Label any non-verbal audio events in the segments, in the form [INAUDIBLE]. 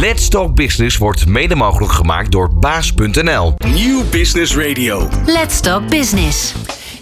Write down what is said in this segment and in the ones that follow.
Let's Talk Business wordt mede mogelijk gemaakt door baas.nl. Nieuw Business Radio. Let's Talk Business.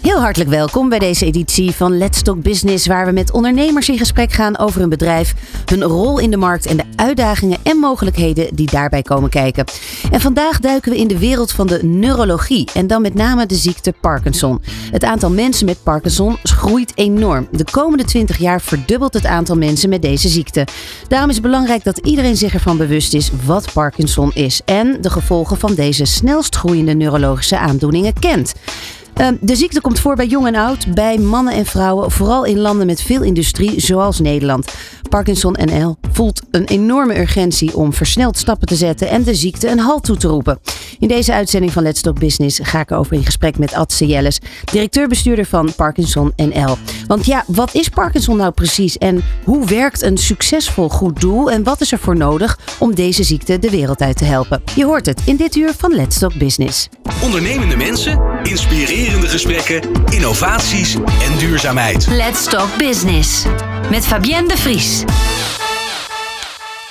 Heel hartelijk welkom bij deze editie van Let's Talk Business, waar we met ondernemers in gesprek gaan over hun bedrijf, hun rol in de markt en de uitdagingen en mogelijkheden die daarbij komen kijken. En vandaag duiken we in de wereld van de neurologie en dan met name de ziekte Parkinson. Het aantal mensen met Parkinson groeit enorm. De komende 20 jaar verdubbelt het aantal mensen met deze ziekte. Daarom is het belangrijk dat iedereen zich ervan bewust is wat Parkinson is en de gevolgen van deze snelst groeiende neurologische aandoeningen kent. Ehm, de ziekte komt voor bij jong en oud, bij mannen en vrouwen, vooral in landen met veel industrie zoals Nederland. Parkinson NL voelt een enorme urgentie om versneld stappen te zetten en de ziekte een halt toe te roepen. In deze uitzending van Let's Talk Business ga ik over in gesprek met Ad Jelles, directeur-bestuurder van Parkinson NL. Want ja, wat is Parkinson nou precies en hoe werkt een succesvol goed doel en wat is er voor nodig om deze ziekte de wereld uit te helpen? Je hoort het in dit uur van Let's Talk Business. Ondernemende mensen, inspirerende gesprekken, innovaties en duurzaamheid. Let's Talk Business. Met Fabienne de Vries.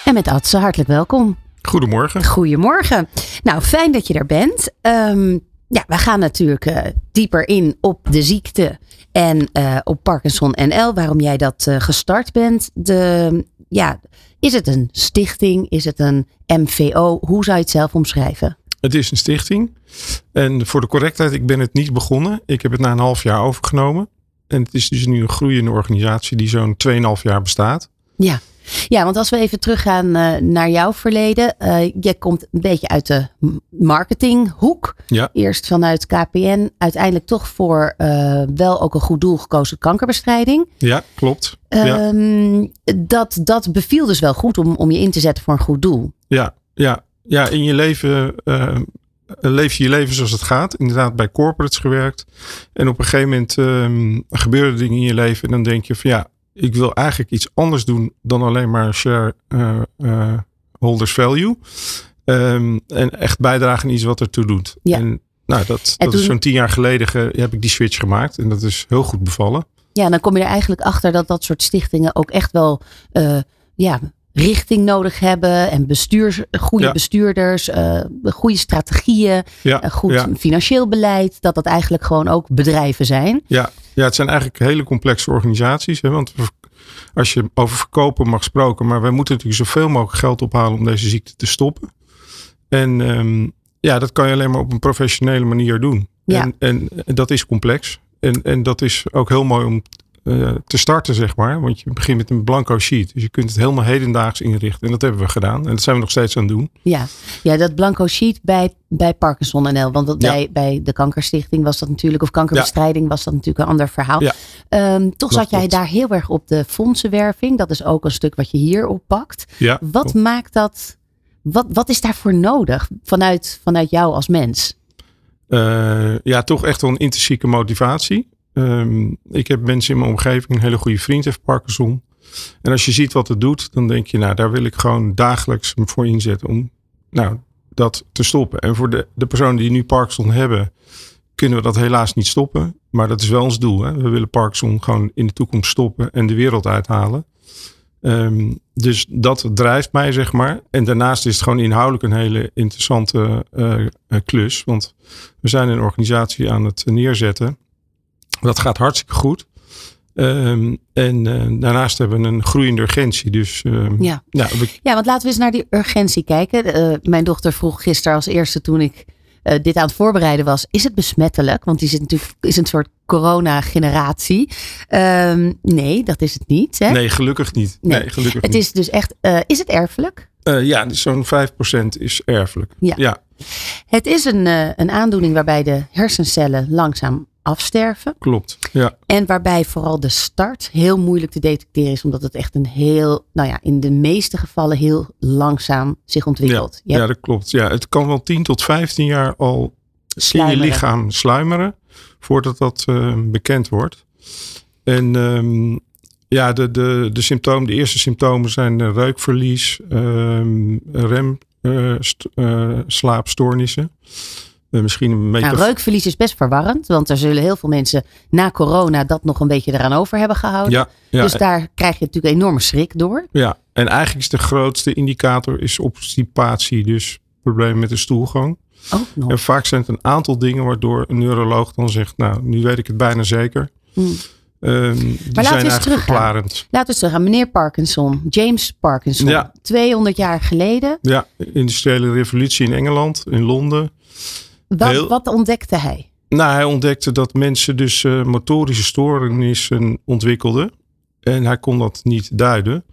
En met Adse, hartelijk welkom. Goedemorgen. Goedemorgen. Nou, fijn dat je er bent. Ehm, ja, we gaan natuurlijk uh, dieper in op de ziekte en uh, op Parkinson NL, waarom jij dat uh, gestart bent. De, ja, is het een stichting? Is het een MVO? Hoe zou je het zelf omschrijven? Het is een stichting. En voor de correctheid, ik ben het niet begonnen. Ik heb het na een half jaar overgenomen. En het is dus nu een groeiende organisatie die zo'n 2,5 jaar bestaat. Ja. Ja, want als we even teruggaan uh, naar jouw verleden. Uh, je komt een beetje uit de marketinghoek. Ja. Eerst vanuit KPN. Uiteindelijk toch voor uh, wel ook een goed doel gekozen kankerbestrijding. Ja, klopt. Um, ja. Dat, dat beviel dus wel goed om, om je in te zetten voor een goed doel. Ja, ja. Ja in je leven leef je je leven zoals het gaat. Inderdaad, bij corporates gewerkt. En op een gegeven moment um, gebeuren dingen in je leven. En dan denk je van ja, ik wil eigenlijk iets anders doen dan alleen maar share uh, uh, holders value. Um, en echt bijdragen aan iets wat ertoe doet. Ja. En nou, dat, dat toen... is zo'n tien jaar geleden ge, heb ik die switch gemaakt. En dat is heel goed bevallen. Ja, en dan kom je er eigenlijk achter dat dat soort stichtingen ook echt wel uh, ja, richting nodig hebben en bestuurs, goede Ja. bestuurders, uh, goede strategieën, Ja, uh, goed ja. financieel beleid, dat dat eigenlijk gewoon ook bedrijven zijn. Ja, ja, het zijn eigenlijk hele complexe organisaties. Hè, want als je over verkopen mag gesproken, maar wij moeten natuurlijk zoveel mogelijk geld ophalen om deze ziekte te stoppen. En ehm, ja, dat kan je alleen maar op een professionele manier doen. Ja. En, en, en dat is complex. En, en dat is ook heel mooi om eh, te starten, zeg maar. Want je begint met een blanco sheet. Dus je kunt het helemaal hedendaags inrichten. En dat hebben we gedaan. En dat zijn we nog steeds aan het doen. Ja, ja dat blanco sheet bij, bij Parkinson NL. Want dat Ja. bij, bij de kankerstichting was dat natuurlijk, of kankerbestrijding was dat natuurlijk een ander verhaal. Ja. Ehm, toch Dat zat jij klopt. daar heel erg op de fondsenwerving. Dat is ook een stuk wat je hier oppakt. Ja, Wat maakt dat, wat, wat is daarvoor nodig vanuit, vanuit jou als mens? Eh, ja, toch echt wel een intrinsieke motivatie. Ehm, ik heb mensen in mijn omgeving, een hele goede vriend heeft Parkinson. En als je ziet wat het doet, dan denk je, nou, daar wil ik gewoon dagelijks voor inzetten om nou, dat te stoppen. En voor de, de personen die nu Parkinson hebben, kunnen we dat helaas niet stoppen. Maar dat is wel ons doel. Hè? We willen Parkinson gewoon in de toekomst stoppen en de wereld uithalen. Ehm, dus dat drijft mij, zeg maar. En daarnaast is het gewoon inhoudelijk een hele interessante eh, eh, klus. Want we zijn een organisatie aan het neerzetten. Dat gaat hartstikke goed. Ehm, en eh, daarnaast hebben we een groeiende urgentie. Dus ehm, Ja. ja, we- Ja, want laten we eens naar die urgentie kijken. Eh, mijn dochter vroeg gisteren als eerste toen ik eh, dit aan het voorbereiden was. Is het besmettelijk? Want die zit natuurlijk, is een soort corona-generatie. Ehm, nee, dat is het niet. Hè? nee, gelukkig niet. Nee. Nee, gelukkig Het niet. is dus echt, is het erfelijk? Ja, dus zo'n 5% is erfelijk. Ja. ja Het is een, een aandoening waarbij de hersencellen langzaam afsterven. klopt. Ja. En waarbij vooral de start heel moeilijk te detecteren is. Omdat het echt een heel, nou ja, in de meeste gevallen heel langzaam zich ontwikkelt. Ja, hebt dat klopt. Ja, het kan wel 10 tot 15 jaar al in je lichaam sluimeren voordat dat eh, bekend wordt. En ehm, ja, de, de, de symptomen, de eerste symptomen zijn eh, reukverlies, ehm, rem, eh, st- eh, slaapstoornissen. Misschien een beetje... Nou, reukverlies is best verwarrend. Want er zullen heel veel mensen na corona dat nog een beetje eraan over hebben gehouden. Ja, ja. Dus daar krijg je natuurlijk enorme schrik door. Ja, en eigenlijk is de grootste indicator is obstipatie. Dus problemen met de stoelgang. Ook nog. En vaak zijn het een aantal dingen waardoor een neuroloog dan zegt, nou, nu weet ik het bijna zeker. Hmm. Ehm, die laten zijn we eens teruggaan. Laten we eens terug aan meneer Parkinson. James Parkinson. Ja. 200 jaar geleden. Ja, industriële revolutie in Engeland, in Londen. Wat, Heel- wat ontdekte hij? Nou, hij ontdekte dat mensen dus eh, motorische stoornissen ontwikkelden. En hij kon dat niet duiden.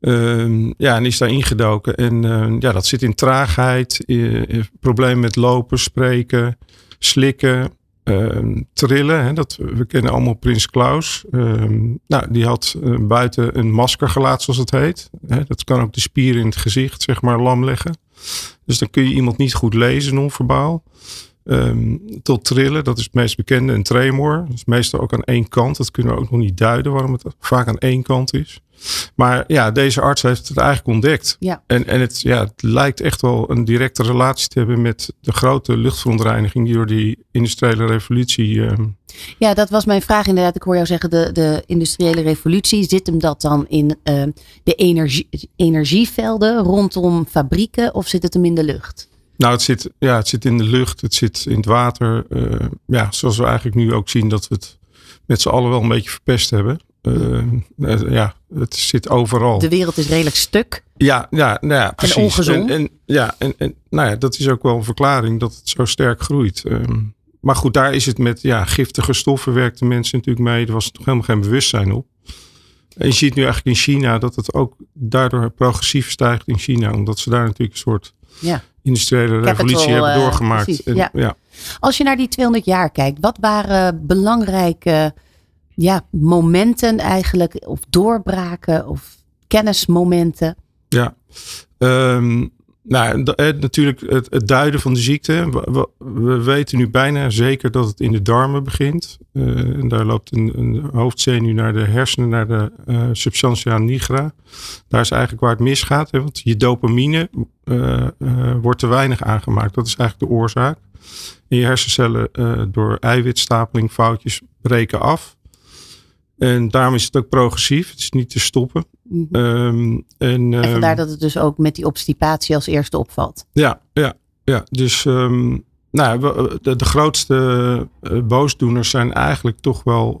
Ehm, ja, en is daar ingedoken. En eh, ja, dat zit in traagheid, eh, eh, problemen met lopen, spreken, slikken, ehm, trillen. Hè, dat, we kennen allemaal Prins Klaus. Ehm, nou, die had eh, buiten een maskergelaat, zoals het heet. Hè, dat kan ook de spieren in het gezicht, zeg maar, lam leggen. Dus dan kun je iemand niet goed lezen, non-verbaal. Ehm, tot trillen, dat is het meest bekende. Een tremor, dat is meestal ook aan één kant. Dat kunnen we ook nog niet duiden waarom het vaak aan één kant is. Maar ja, deze arts heeft het eigenlijk ontdekt. Ja. En, en het, ja, het lijkt echt wel een directe relatie te hebben met de grote luchtverontreiniging die door die industriële revolutie. ehm, Ja, dat was mijn vraag inderdaad. Ik hoor jou zeggen, de, de industriële revolutie. Zit hem dat dan in eh, de energie, energievelden rondom fabrieken of zit het hem in de lucht? nou, het zit, ja, het zit in de lucht, het zit in het water. eh, ja, zoals we eigenlijk nu ook zien dat we het met z'n allen wel een beetje verpest hebben. Eh, eh, ja, het zit overal. De wereld is redelijk stuk. Ja, ja, nou ja precies. ongezond. En, en, ja, en, en nou ja, dat is ook wel een verklaring dat het zo sterk groeit. Ehm, maar goed, daar is het met ja, giftige stoffen werkten mensen natuurlijk mee. Er was toch helemaal geen bewustzijn op. En je ziet nu eigenlijk in China dat het ook daardoor progressief stijgt in China. Omdat ze daar natuurlijk een soort Ja. industriële Capital, revolutie hebben eh, doorgemaakt. En, ja. ja. Als je naar die 200 jaar kijkt, wat waren belangrijke ja, momenten eigenlijk, of doorbraken of kennismomenten? Ja, Ehm, nou, eh, natuurlijk het, duiden van de ziekte. We, we- we weten nu bijna zeker dat het in de darmen begint. Eh, en daar loopt een, een hoofdzenuw naar de hersenen, naar de eh, substantia nigra. Daar is eigenlijk waar het misgaat. Hè, want je dopamine wordt te weinig aangemaakt. Dat is eigenlijk de oorzaak. En je hersencellen door eiwitstapeling foutjes breken af. En daarom is het ook progressief. Het is niet te stoppen. Mhm. Ehm, en, En ehm, vandaar dat het dus ook met die obstipatie als eerste opvalt. ja, ja, ja. Dus ehm, nou, de, de grootste eh, boosdoeners zijn eigenlijk toch wel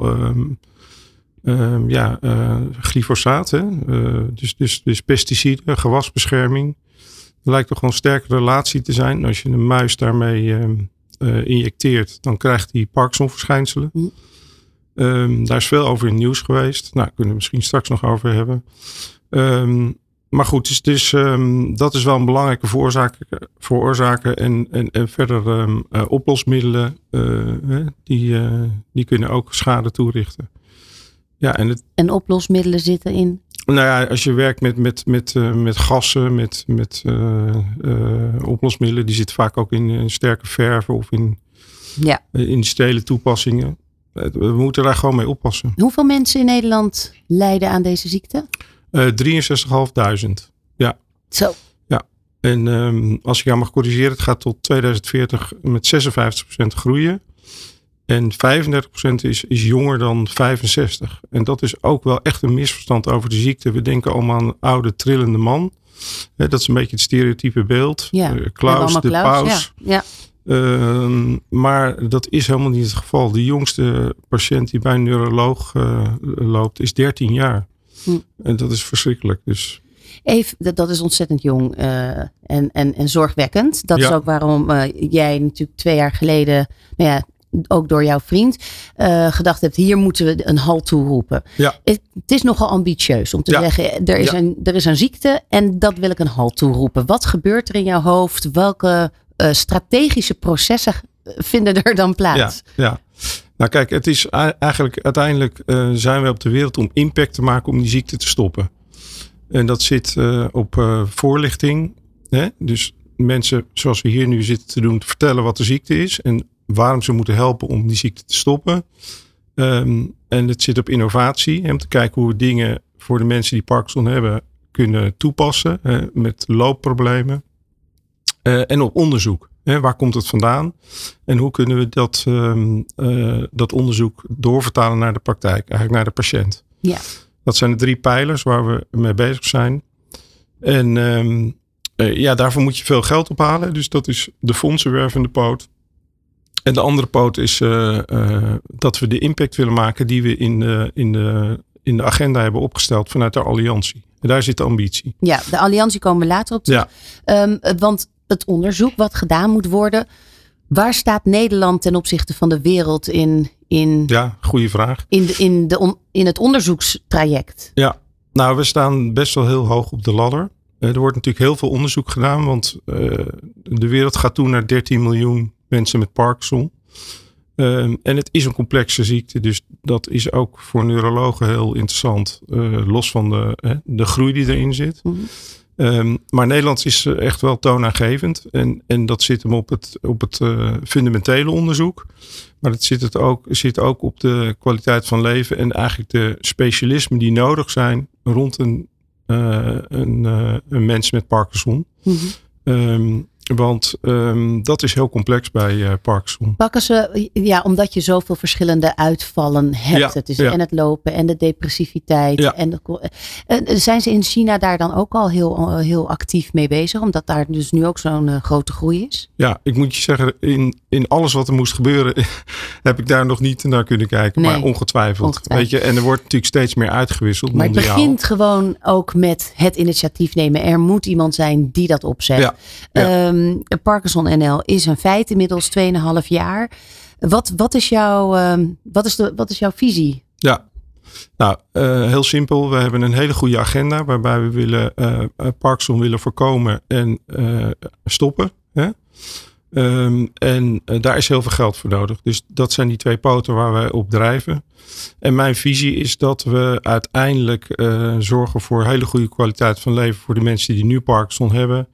ja, eh, glyfosaat. Hè? Eh, dus, dus, dus pesticiden, gewasbescherming. Er lijkt toch wel een sterke relatie te zijn. Als je een muis daarmee eh, injecteert, dan krijgt hij Parkinson-verschijnselen. Hm. Ehm, daar is veel over in het nieuws geweest. Nou, kunnen we misschien straks nog over hebben. Ehm, maar goed, dus, dus ehm, dat is wel een belangrijke veroorzaker, veroorzaker. En, en, en verder eh, oplosmiddelen, eh, hè, die, eh, die kunnen ook schade toerichten. Ja, en het, En oplosmiddelen zitten in. nou ja, als je werkt met, met, met, met gassen, met, met oplosmiddelen, die zitten vaak ook in, sterke verven of in Ja. industriële toepassingen. We moeten daar gewoon mee oppassen. Hoeveel mensen in Nederland lijden aan deze ziekte? Eh 63.500. Zo. En ehm, als ik jou mag corrigeren, het gaat tot 2040 met 56% groeien. En 35% is, is jonger dan 65. En dat is ook wel echt een misverstand over de ziekte. We denken allemaal aan een oude trillende man. Dat is een beetje het stereotype beeld. Ja. Eh, Klaus, de Klaus, paus. Ja. ja. Ehm, maar dat is helemaal niet het geval. De jongste patiënt die bij een neuroloog eh, loopt is 13 jaar. Hm. En dat is verschrikkelijk. Dus Even, dat, dat is ontzettend jong eh, en, en, en zorgwekkend. Dat is ook waarom eh, jij natuurlijk twee jaar geleden, nou ja, ook door jouw vriend, gedacht hebt: hier moeten we een halt toe roepen. Ja. Het, het is nogal ambitieus om te Ja. zeggen: er is, een, er is een ziekte en dat wil ik een halt toe roepen. Wat gebeurt er in jouw hoofd? Welke eh, strategische processen vinden er dan plaats? Ja, ja. Nou kijk, het is eigenlijk uiteindelijk eh, zijn we op de wereld om impact te maken om die ziekte te stoppen. En dat zit eh, op eh, voorlichting. Hè? Dus mensen zoals we hier nu zitten te doen, te vertellen wat de ziekte is en waarom ze moeten helpen om die ziekte te stoppen. Ehm, en het zit op innovatie, om te kijken hoe we dingen voor de mensen die Parkinson hebben kunnen toepassen hè, met loopproblemen. Eh, en op onderzoek. Hè, waar komt het vandaan? En hoe kunnen we dat, ehm, eh, dat onderzoek doorvertalen naar de praktijk, eigenlijk naar de patiënt? Ja. Dat zijn de drie pijlers waar we mee bezig zijn. En ehm, eh, ja, daarvoor moet je veel geld ophalen. Dus dat is de fondsenwervende poot. En de andere poot is dat we de impact willen maken die we in de, in, de, in de agenda hebben opgesteld vanuit de alliantie. En daar zit de ambitie. Ja, de alliantie komen we later op terug. Ja. Ehm, want het onderzoek wat gedaan moet worden, waar staat Nederland ten opzichte van de wereld in, in, Ja, goede vraag. in, de, in, de in het onderzoekstraject? Ja, nou, we staan best wel heel hoog op de ladder. Eh, er wordt natuurlijk heel veel onderzoek gedaan, want eh, de wereld gaat toe naar 13 miljoen mensen met Parkinson. Ehm, en het is een complexe ziekte, dus dat is ook voor neurologen heel interessant, eh, los van de, hè, de groei die erin zit. Mhm. Ehm, maar Nederland is eh, echt wel toonaangevend. En, en dat zit hem op het, op het eh, fundamentele onderzoek. Maar het zit, het ook, zit ook op de kwaliteit van leven. En eigenlijk de specialismen die nodig zijn rond een, eh, een, een mens met Parkinson. Mhm. Ehm, want ehm, dat is heel complex bij eh, Parkinson. Pakken ze, ja, omdat je zoveel verschillende uitvallen hebt. Ja, het is ja. en het lopen en de depressiviteit. Ja. En de, eh, zijn ze in China daar dan ook al heel, eh, heel actief mee bezig? Omdat daar dus nu ook zo'n eh, grote groei is? Ja, ik moet je zeggen, in, in alles wat er moest gebeuren, [LAUGHS] heb ik daar nog niet naar kunnen kijken. Nee, maar ongetwijfeld. ongetwijfeld. Weet je, en er wordt natuurlijk steeds meer uitgewisseld. Maar het begint gewoon ook met het initiatief nemen. Er moet iemand zijn die dat opzet. Ja, ja. Ehm, Parkinson NL is een feit inmiddels 2,5 jaar. Wat, wat, is jouw, ehm, wat, is de, wat is jouw visie? Ja, nou, eh, heel simpel. We hebben een hele goede agenda waarbij we willen eh eh, Parkinson willen voorkomen en stoppen. Hè? Ehm, en daar is heel veel geld voor nodig. Dus dat zijn die twee poten waar wij op drijven. En mijn visie is dat we uiteindelijk zorgen voor hele goede kwaliteit van leven voor de mensen die nu Parkinson hebben.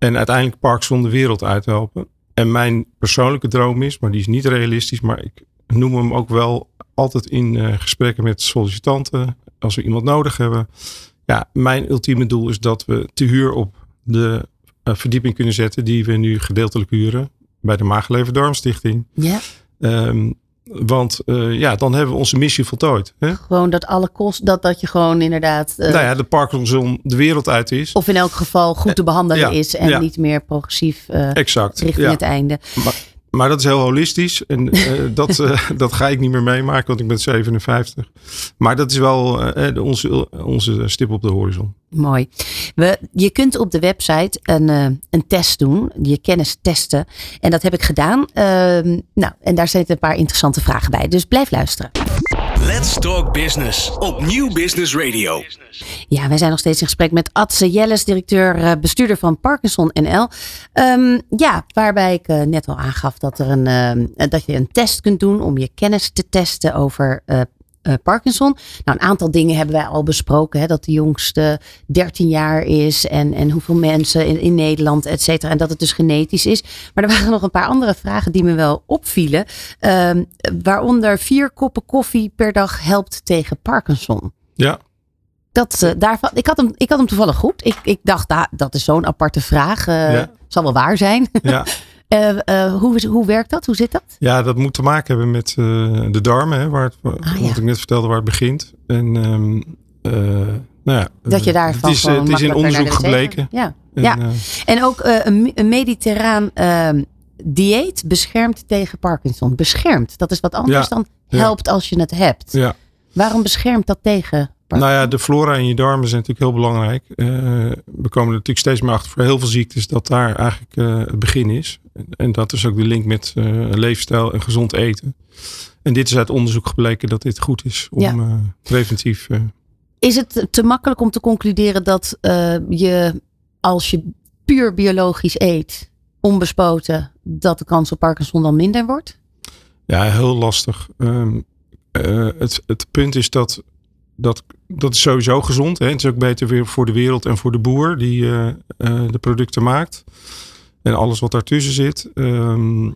En uiteindelijk Parkinson de wereld uithelpen. En mijn persoonlijke droom is, maar die is niet realistisch, maar ik noem hem ook wel altijd in eh, gesprekken met sollicitanten, als we iemand nodig hebben. Ja, mijn ultieme doel is dat we te huur op de eh, verdieping kunnen zetten die we nu gedeeltelijk huren bij de Maagleven Darmstichting. Ja. Ehm, want eh, ja, dan hebben we onze missie voltooid. Hè? Gewoon dat alle kost, dat, dat je gewoon inderdaad. eh, nou ja, de Parkinson de wereld uit is. Of in elk geval goed te behandelen Ja, is en ja. niet meer progressief eh, Exact. richting ja. het einde. Maar dat is heel holistisch. En eh, [LAUGHS] dat, eh, dat ga ik niet meer meemaken, want ik ben 57. Maar dat is wel eh, de- onze, onze stip op de horizon. Mooi. We, je kunt op de website een, een test doen, je kennis testen. En dat heb ik gedaan. Ehm, nou, en daar zitten een paar interessante vragen bij. Dus blijf luisteren. Let's Talk Business op Nieuw Business Radio. Ja, wij zijn nog steeds in gesprek met Adse Jelles, directeur, eh, bestuurder van Parkinson NL. Ehm, ja, waarbij ik eh, net al aangaf dat, er een, ehm, dat je een test kunt doen om je kennis te testen over eh, eh, Parkinson. Nou, een aantal dingen hebben wij al besproken. Hè, dat de jongste 13 jaar is en, en hoeveel mensen in, in Nederland, et cetera. En dat het dus genetisch is. Maar er waren [LAUGHS] nog een paar andere vragen die me wel opvielen. Ehm, waaronder vier koppen koffie per dag helpt tegen Parkinson. Ja, Dat, eh, daarvan, ik, had hem, ik had hem toevallig goed. Ik, ik dacht, ah, dat is zo'n aparte vraag. eh, Ja. Zal wel waar zijn. ja. [LAUGHS] Eh, eh, hoe, hoe werkt dat? Hoe zit dat? ja, dat moet te maken hebben met eh, de darmen, hè, waar het, wat Ah, ja. ik net vertelde, waar het begint. En ehm, eh, nou ja, Dat je daarvan het is, het is in onderzoek gebleken. Ja. En, ja. En ook een, een mediterraan ehm, dieet beschermt tegen Parkinson. Beschermt. Dat is wat anders Ja. dan helpt als je het hebt. ja. Waarom beschermt dat tegen? Nou ja, de flora in je darmen zijn natuurlijk heel belangrijk. We komen er natuurlijk steeds meer achter voor heel veel ziektes dat daar eigenlijk het begin is. En, dat is ook de link met eh, leefstijl en gezond eten. En dit is uit onderzoek gebleken dat dit goed is om Ja. eh, preventief. eh, Is het te makkelijk om te concluderen dat je als je puur biologisch eet, onbespoten, dat de kans op Parkinson dan minder wordt? ja, heel lastig. Ehm, eh, het, het punt is dat, dat dat is sowieso gezond. Hè? Het is ook beter weer voor de wereld en voor de boer die de producten maakt. En alles wat daartussen zit. Ehm,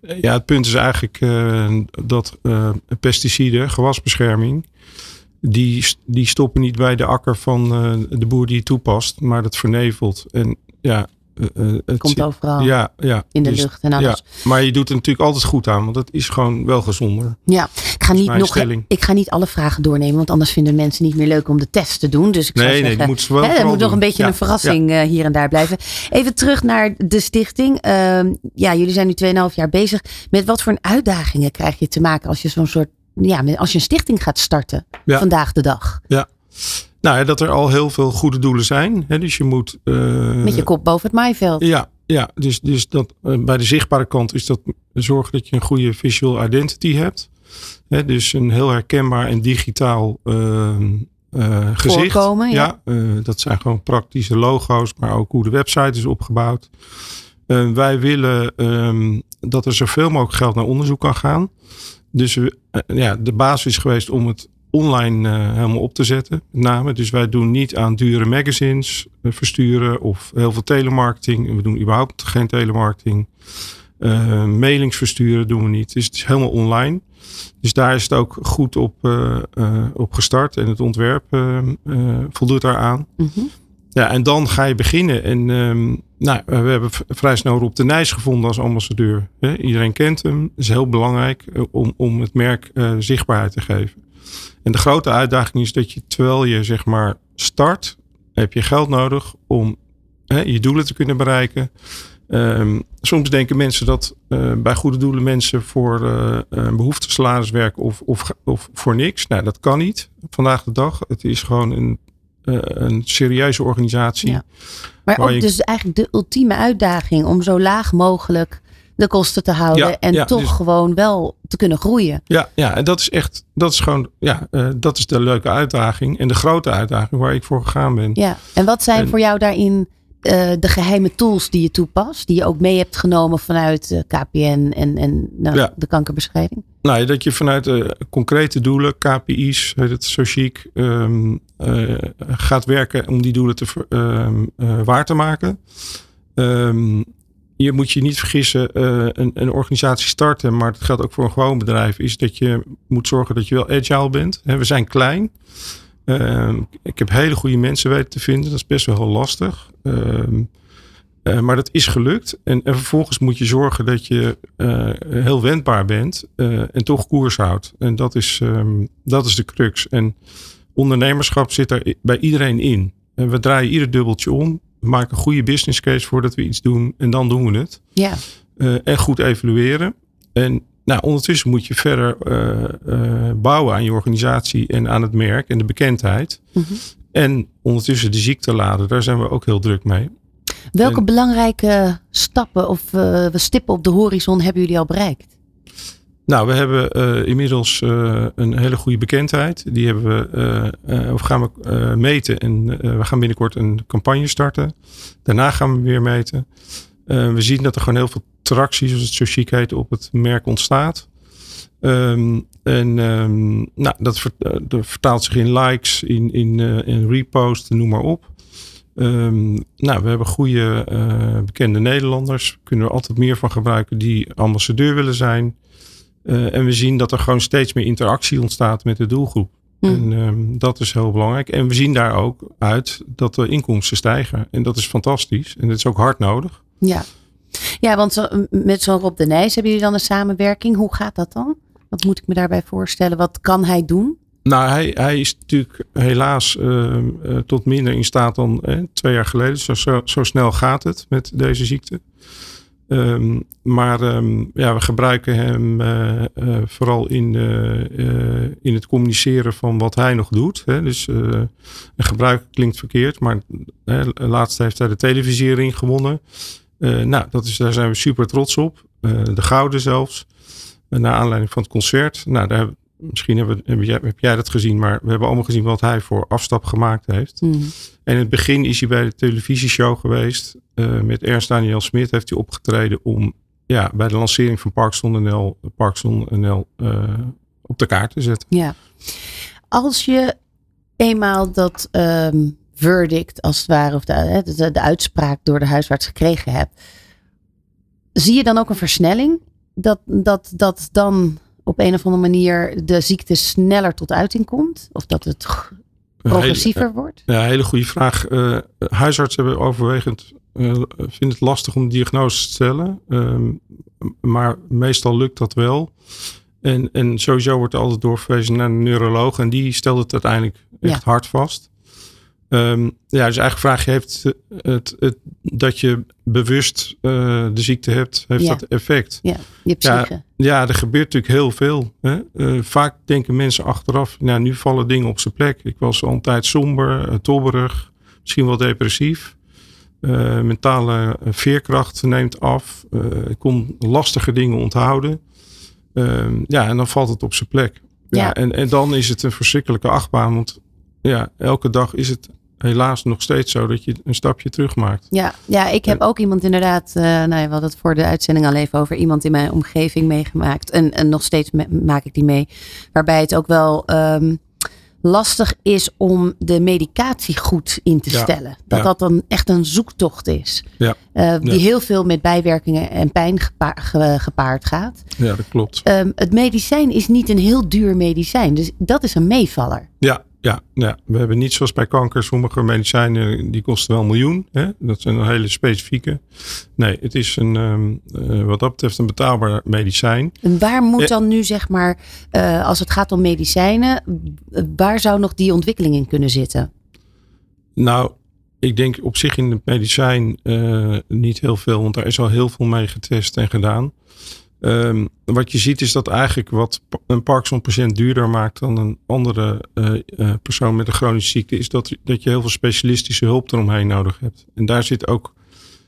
ja, het punt is eigenlijk eh, dat eh, pesticiden, gewasbescherming, die, die stoppen niet bij de akker van eh, de boer die het toepast, maar dat vernevelt. En ja, eh, eh, het Komt overal Ja, ja. in de Dus- lucht en alles. Ja, maar je doet er natuurlijk altijd goed aan, want dat is gewoon wel gezonder. Ja, ik ga, niet nog, stelling. ik ga niet alle vragen doornemen, want anders vinden mensen niet meer leuk om de test te doen. Dus ik zou Nee, nee, zeggen, dat moeten ze wel hè, er moet nog een beetje Ja, een verrassing eh, hier en daar blijven. Even terug naar de stichting. Ehm, ja, jullie zijn nu 2,5 jaar bezig. Met wat voor uitdagingen krijg je te maken als je zo'n soort, ja, als je een stichting gaat starten Ja. vandaag de dag? Nou dat er al heel veel goede doelen zijn. Hè, dus je moet. eh, Met je kop boven het maaiveld. Ja, ja dus, dus dat, eh, bij de zichtbare kant is dat zorgen dat je een goede visual identity hebt. Hè, dus een heel herkenbaar en digitaal eh, gezicht. Voorkomen, ja. dat zijn gewoon praktische logo's, maar ook hoe de website is opgebouwd. Wij willen ehm, dat er zoveel mogelijk geld naar onderzoek kan gaan. Dus ja, de basis is geweest om het online eh, helemaal op te zetten. Met name. Dus wij doen niet aan dure magazines eh, versturen of heel veel telemarketing. We doen überhaupt geen telemarketing. Eh, mailings versturen doen we niet. Dus het is helemaal online. Dus daar is het ook goed op, op gestart. En het ontwerp voldoet daaraan. Mhm. Ja, en dan ga je beginnen. En ehm, nou, we hebben vrij snel Rob de Nijs gevonden als ambassadeur. Iedereen kent hem. Dat is heel belangrijk om, om het merk zichtbaarheid te geven. En de grote uitdaging is dat je terwijl je zeg maar start, heb je geld nodig om hè, je doelen te kunnen bereiken. Ehm, soms denken mensen dat eh, bij goede doelen mensen voor eh, een behoeftesalaris werken of, of, of voor niks. Nou, dat kan niet vandaag de dag. Het is gewoon een, eh, een serieuze organisatie. Ja. Maar ook je- dus eigenlijk de ultieme uitdaging om zo laag mogelijk de kosten te houden. Ja, en ja, toch dus- gewoon wel te kunnen groeien. Ja, ja, en dat is echt, dat is gewoon, ja, eh, dat is de leuke uitdaging en de grote uitdaging waar ik voor gegaan ben. Ja. En wat zijn En- voor jou daarin eh, de geheime tools die je toepast? Die je ook mee hebt genomen vanuit eh, KPN en, en nou, Ja. de kankerbestrijding? Nou, dat je vanuit eh, concrete doelen, KPI's, heet het zo chic, ehm, eh, gaat werken om die doelen te eh, waar te maken. Ehm, je moet je niet vergissen, eh, een, een organisatie starten, maar dat geldt ook voor een gewoon bedrijf, is dat je moet zorgen dat je wel agile bent. We zijn klein. Ehm, ik heb hele goede mensen weten te vinden. Dat is best wel heel lastig. Ehm, eh, maar dat is gelukt. En, en vervolgens moet je zorgen dat je eh, heel wendbaar bent en toch koers houdt. En dat is, ehm, dat is de crux. En ondernemerschap zit i- bij iedereen in. En we draaien ieder dubbeltje om. Maken een goede business case voordat we iets doen. En dan doen we het. Ja. Eh, en goed evalueren. En nou, ondertussen moet je verder eh, eh, bouwen aan je organisatie en aan het merk en de bekendheid. Mhm. En ondertussen de ziekte laden, daar zijn we ook heel druk mee. Welke En- belangrijke stappen of stippen op de horizon hebben jullie al bereikt? Nou, we hebben eh, inmiddels eh, een hele goede bekendheid. Die hebben we, eh, of gaan we meten. En we gaan binnenkort een campagne starten. Daarna gaan we weer meten. We zien dat er gewoon heel veel tractie, zoals het zo chic heet, op het merk ontstaat. Ehm, en ehm, nou, dat, ver- dat vertaalt zich in likes, in, in, in repost, noem maar op. Ehm, nou, we hebben goede bekende Nederlanders. Kunnen er altijd meer van gebruiken die ambassadeur willen zijn. Eh, en we zien dat er gewoon steeds meer interactie ontstaat met de doelgroep. Hm. En ehm, dat is heel belangrijk. En we zien daar ook uit dat de inkomsten stijgen. En dat is fantastisch. En dat is ook hard nodig. Ja, ja want zo, met zo'n Rob de Nijs hebben jullie dan een samenwerking. Hoe gaat dat dan? Wat moet ik me daarbij voorstellen? Wat kan hij doen? Nou, hij, hij is natuurlijk helaas ehm, eh, tot minder in staat dan eh, twee jaar geleden. Zo, zo, zo snel gaat het met deze ziekte. Ehm, maar ehm, ja, we gebruiken hem eh, eh, vooral in, eh, in het communiceren van wat hij nog doet. Hè. Dus gebruik klinkt verkeerd, maar laatst heeft hij de televisiering gewonnen. Nou, dat is, daar zijn we super trots op. De gouden zelfs. Naar aanleiding van het concert. Nou, daar misschien hebben, heb, jij, heb jij dat gezien, maar we hebben allemaal gezien wat hij voor afstap gemaakt heeft. Hm. En in het begin is hij bij de televisieshow geweest. Uh, met Ernst Daniel Smit heeft hij opgetreden om ja, bij de lancering van Parkson.nl Parkson.nl uh, op de kaart te zetten. Ja. Als je eenmaal dat um, verdict, als het ware, of de, de, de uitspraak door de huisarts gekregen hebt, zie je dan ook een versnelling? Dat, dat, dat dan op een of andere manier de ziekte sneller tot uiting komt? Of dat het progressiever hele, wordt? Ja, hele goede vraag. Uh, huisartsen hebben overwegend uh, vind het lastig om diagnose te stellen. Ehm, maar meestal lukt dat wel. En, en sowieso wordt er altijd doorverwezen naar een neuroloog. En die stelt het uiteindelijk echt hard vast. Um, ja, dus eigenlijk vraag je, heeft het, het, dat je bewust uh, de ziekte hebt, heeft dat effect? Ja, je psyche. Ja, ja, er gebeurt natuurlijk heel veel. Hè? Uh, vaak denken mensen achteraf, nou nu vallen dingen op zijn plek. Ik was altijd somber, uh, tobberig, misschien wel depressief. mentale veerkracht neemt af. ik kon lastige dingen onthouden. Ehm, ja, en dan valt het op zijn plek. Ja. ja. en, en dan is het een verschrikkelijke achtbaan. Want ja, elke dag is het helaas nog steeds zo dat je een stapje terug maakt. Ja, ja ik heb ook iemand inderdaad, uh, nou ja, we hadden het voor de uitzending al even over iemand in mijn omgeving meegemaakt. En, en nog steeds maak ik die mee. Waarbij het ook wel um, lastig is om de medicatie goed in te stellen. Dat dat dan echt een zoektocht is. Ja. Uh, die heel veel met bijwerkingen en pijn gepa gepaard gaat. Ja, dat klopt. Um, het medicijn is niet een heel duur medicijn. Dus dat is een meevaller. Ja, ja, ja, we hebben niet zoals bij kanker sommige medicijnen die kosten wel een miljoen. Hè? Dat zijn een hele specifieke. Nee, het is een, um, uh, wat dat betreft een betaalbaar medicijn. En waar moet dan nu zeg maar, uh, als het gaat om medicijnen, waar zou nog die ontwikkeling in kunnen zitten? Nou, ik denk op zich in het medicijn uh, niet heel veel, want daar is al heel veel mee getest en gedaan. Um, wat je ziet is dat eigenlijk wat een Parkinson-patiënt duurder maakt dan een andere uh, uh, persoon met een chronische ziekte, is dat, dat je heel veel specialistische hulp eromheen nodig hebt. En daar zit ook.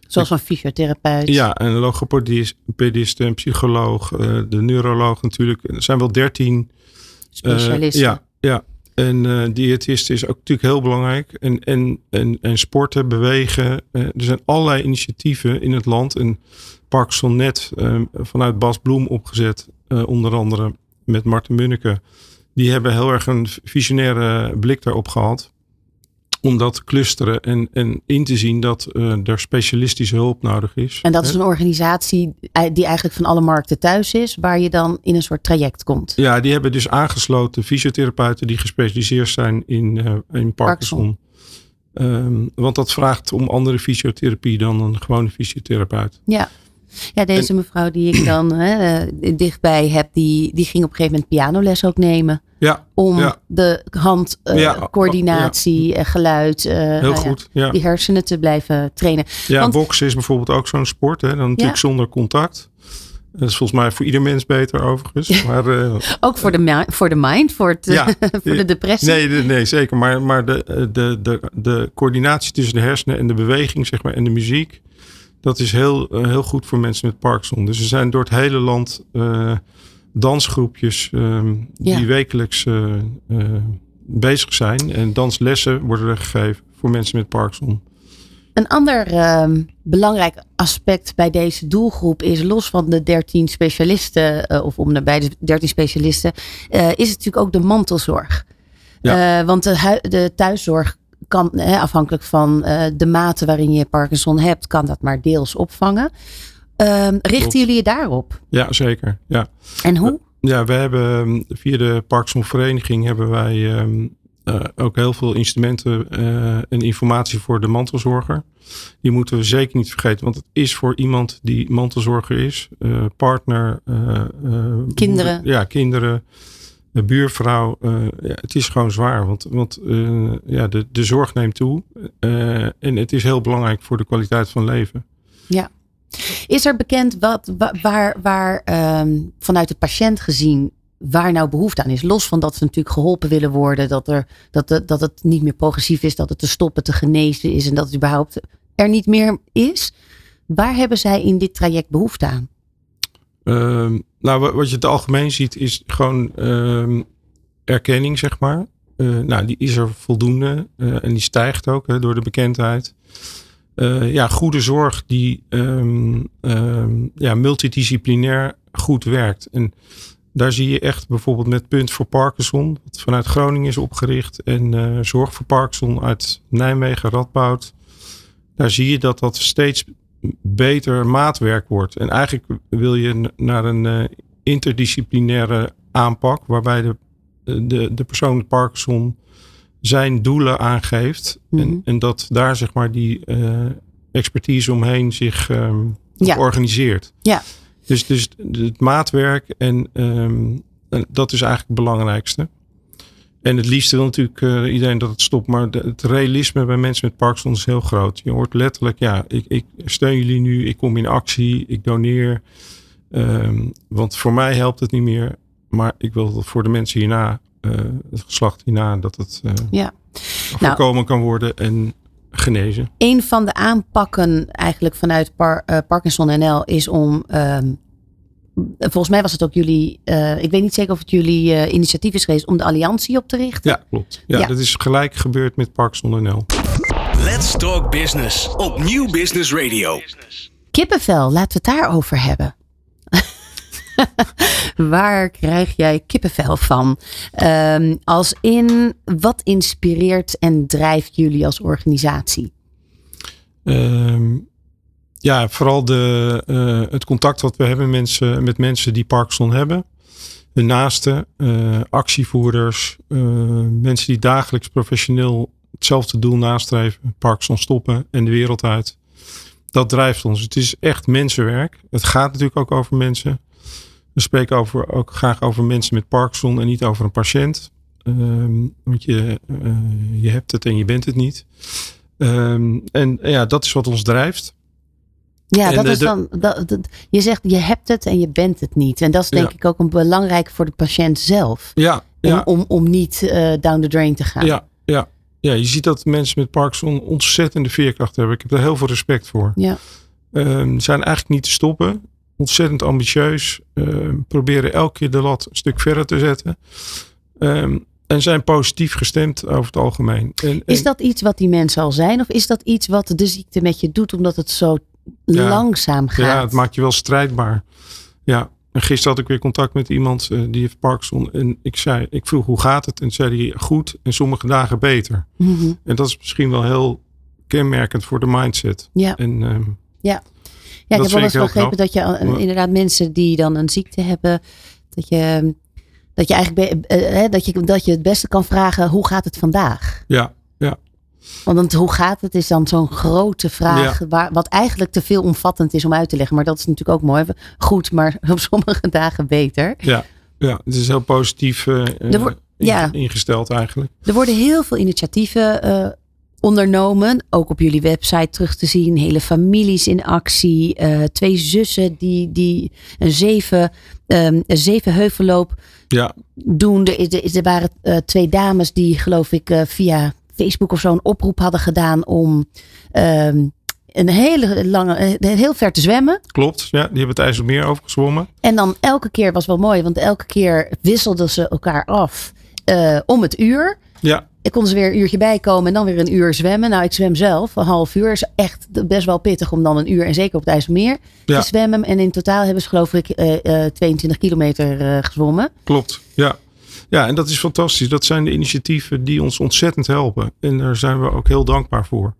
Zoals een fysiotherapeut. Ja, een logopedist, een psycholoog, uh, de neuroloog natuurlijk. Er zijn wel dertien specialisten. ja, ja. En diëtisten is ook natuurlijk heel belangrijk. En, en, en, en sporten, bewegen. er zijn allerlei initiatieven in het land. En Parkinson net uh, vanuit Bas Bloem opgezet. Uh, onder andere met Martin Munneke. Die hebben heel erg een visionaire blik daarop gehad. Om dat te clusteren en, en in te zien dat uh, er specialistische hulp nodig is. En dat is een organisatie die eigenlijk van alle markten thuis is. Waar je dan in een soort traject komt. Ja, die hebben dus aangesloten fysiotherapeuten die gespecialiseerd zijn in, in Parkinson. Parkinson. Um, want dat vraagt om andere fysiotherapie dan een gewone fysiotherapeut. Ja. Ja, deze mevrouw die ik dan hè, dichtbij heb, die, die ging op een gegeven moment pianoles ook nemen. Ja, om ja. de handcoördinatie, uh, ja, geluid, uh, Heel nou goed, die hersenen te blijven trainen. Ja, Want, boksen is bijvoorbeeld ook zo'n sport, hè, dan natuurlijk zonder contact. Dat is volgens mij voor ieder mens beter overigens. Maar, uh, [LAUGHS] ook voor de, voor de mind, voor, het, [LAUGHS] voor de depressie. Nee, nee zeker. Maar, maar de, de, de, de coördinatie tussen de hersenen en de beweging zeg maar, en de muziek dat is heel, uh, heel goed voor mensen met Parkinson. Dus er zijn door het hele land uh, dansgroepjes um, ja. die wekelijks uh, bezig zijn. En danslessen worden er gegeven voor mensen met Parkinson. Een ander ehm, belangrijk aspect bij deze doelgroep is los van de 13 specialisten, of om bij de 13 specialisten, is het natuurlijk ook de mantelzorg. Ja. want de, de thuiszorg kan, hè, afhankelijk van uh, de mate waarin je Parkinson hebt, kan dat maar deels opvangen. Um, richten jullie je daarop? Ja, zeker. Ja. En hoe? Ja, we hebben via de Parkinson Vereniging hebben wij um, uh, ook heel veel instrumenten uh, en informatie voor de mantelzorger. Die moeten we zeker niet vergeten, want het is voor iemand die mantelzorger is, partner, kinderen. Moeder, ja, kinderen buurvrouw, uh, ja, het is gewoon zwaar. Want, want uh, ja, de, de zorg neemt toe. Uh, en het is heel belangrijk voor de kwaliteit van leven. Ja. Is er bekend wat, waar, waar um, vanuit de patiënt gezien waar nou behoefte aan is? Los van dat ze natuurlijk geholpen willen worden. Dat, er, dat, de, dat het niet meer progressief is. Dat het te stoppen, te genezen is. En dat het überhaupt er niet meer is. Waar hebben zij in dit traject behoefte aan? Uh, nou, wat je het algemeen ziet is gewoon uh, erkenning, zeg maar. Uh, nou, die is er voldoende uh, en die stijgt ook hè, door de bekendheid. Uh, ja, goede zorg die um, ja, multidisciplinair goed werkt. En daar zie je echt bijvoorbeeld met Punt voor Parkinson, wat vanuit Groningen is opgericht, en Zorg voor Parkinson uit Nijmegen, Radboud. Daar zie je dat dat steeds beter maatwerk wordt. En eigenlijk wil je naar een uh, interdisciplinaire aanpak, waarbij de, de, de persoon Parkinson zijn doelen aangeeft. Mm -hmm. en, en dat daar zeg maar die uh, expertise omheen zich ehm, Ja. organiseert. Ja. Dus, dus het maatwerk en ehm, en dat is eigenlijk het belangrijkste. En het liefste wil natuurlijk eh, iedereen dat het stopt. Maar de- het realisme bij mensen met Parkinson is heel groot. Je hoort letterlijk, ja, ik, ik steun jullie nu. Ik kom in actie. Ik doneer. Ehm, want voor mij helpt het niet meer. Maar ik wil dat voor de mensen hierna, eh, het geslacht hierna, dat het eh, Ja. voorkomen kan worden en genezen. Een van de aanpakken eigenlijk vanuit Par- Parkinson NL is om. ehm, volgens mij was het ook jullie. eh, ik weet niet zeker of het jullie eh, initiatief is geweest om de alliantie op te richten. Ja, klopt. Ja, Ja. dat is gelijk gebeurd met Parkinson NL. Let's Talk Business op Nieuw Business Radio. Kippenvel, laten we het daarover hebben. [LAUGHS] Waar krijg jij kippenvel van? Ehm, als in wat inspireert en drijft jullie als organisatie? Ehm, ja, vooral de, eh, het contact wat we hebben mensen, met mensen die Parkinson hebben. Hun naasten, eh, actievoerders, eh, mensen die dagelijks professioneel hetzelfde doel nastreven. Parkinson stoppen en de wereld uit. Dat drijft ons. Het is echt mensenwerk. Het gaat natuurlijk ook over mensen. We spreken over, ook graag over mensen met Parkinson en niet over een patiënt. Ehm, want je, je hebt het en je bent het niet. Ehm, en ja, dat is wat ons drijft. Ja, En dat de- is dan. Dat, dat- je zegt je hebt het en je bent het niet. En dat is denk Ja. ik ook een belangrijk voor de patiënt zelf. Ja, Om, ja, om, om niet eh, down the drain te gaan. ja, ja. ja, je ziet dat mensen met Parkinson ontzettende veerkracht hebben. Ik heb daar heel veel respect voor. Ja. Ehm, zijn eigenlijk niet te stoppen. Ontzettend ambitieus. Ehm, proberen elke keer de lat een stuk verder te zetten. Ehm, en zijn positief gestemd over het algemeen. En, Is dat iets wat die mensen al zijn? Of is dat iets wat de ziekte met je doet omdat het zo Ja. langzaam gaat? Ja, het maakt je wel strijdbaar. Ja. En gisteren had ik weer contact met iemand eh, die heeft Parkinson. En ik zei, ik vroeg hoe gaat het? En zei hij goed en sommige dagen beter. Mhm. En dat is misschien wel heel kenmerkend voor de mindset. Ja. En ehm, Ja, Dat ik heb wel eens begrepen dat je eh, Ja. inderdaad mensen die dan een ziekte hebben, dat je, dat je eigenlijk eh, dat je, dat je het beste kan vragen, hoe gaat het vandaag? ja, Want hoe gaat het is dan zo'n grote vraag, waar, wat eigenlijk te veel omvattend is om uit te leggen. Maar dat is natuurlijk ook mooi. Goed, maar [LAUGHS] op sommige dagen beter. ja, ja, het is heel positief eh, Er ja. ingesteld eigenlijk. Er worden heel veel initiatieven eh, ondernomen. Ook op jullie website terug te zien. Hele families in actie. eh, twee zussen die, die een zeven, ehm, een zeven heuvelloop Ja, doen. Er, er waren eh, twee dames die geloof ik eh, via Facebook of zo een oproep hadden gedaan om ehm, een hele lange, eh, heel ver te zwemmen. klopt. Ja, die hebben het IJsselmeer overgezwommen. En dan elke keer was wel mooi, want elke keer wisselden ze elkaar af eh, om het uur. Ja, Ik kon ze weer een uurtje bijkomen en dan weer een uur zwemmen. Nou, ik zwem zelf een half uur. Is echt best wel pittig om dan een uur en zeker op het IJsselmeer Ja. te zwemmen. En in totaal hebben ze geloof ik eh, eh, 22 kilometer gezwommen. klopt. Ja. Ja, en dat is fantastisch. Dat zijn de initiatieven die ons ontzettend helpen. En daar zijn we ook heel dankbaar voor.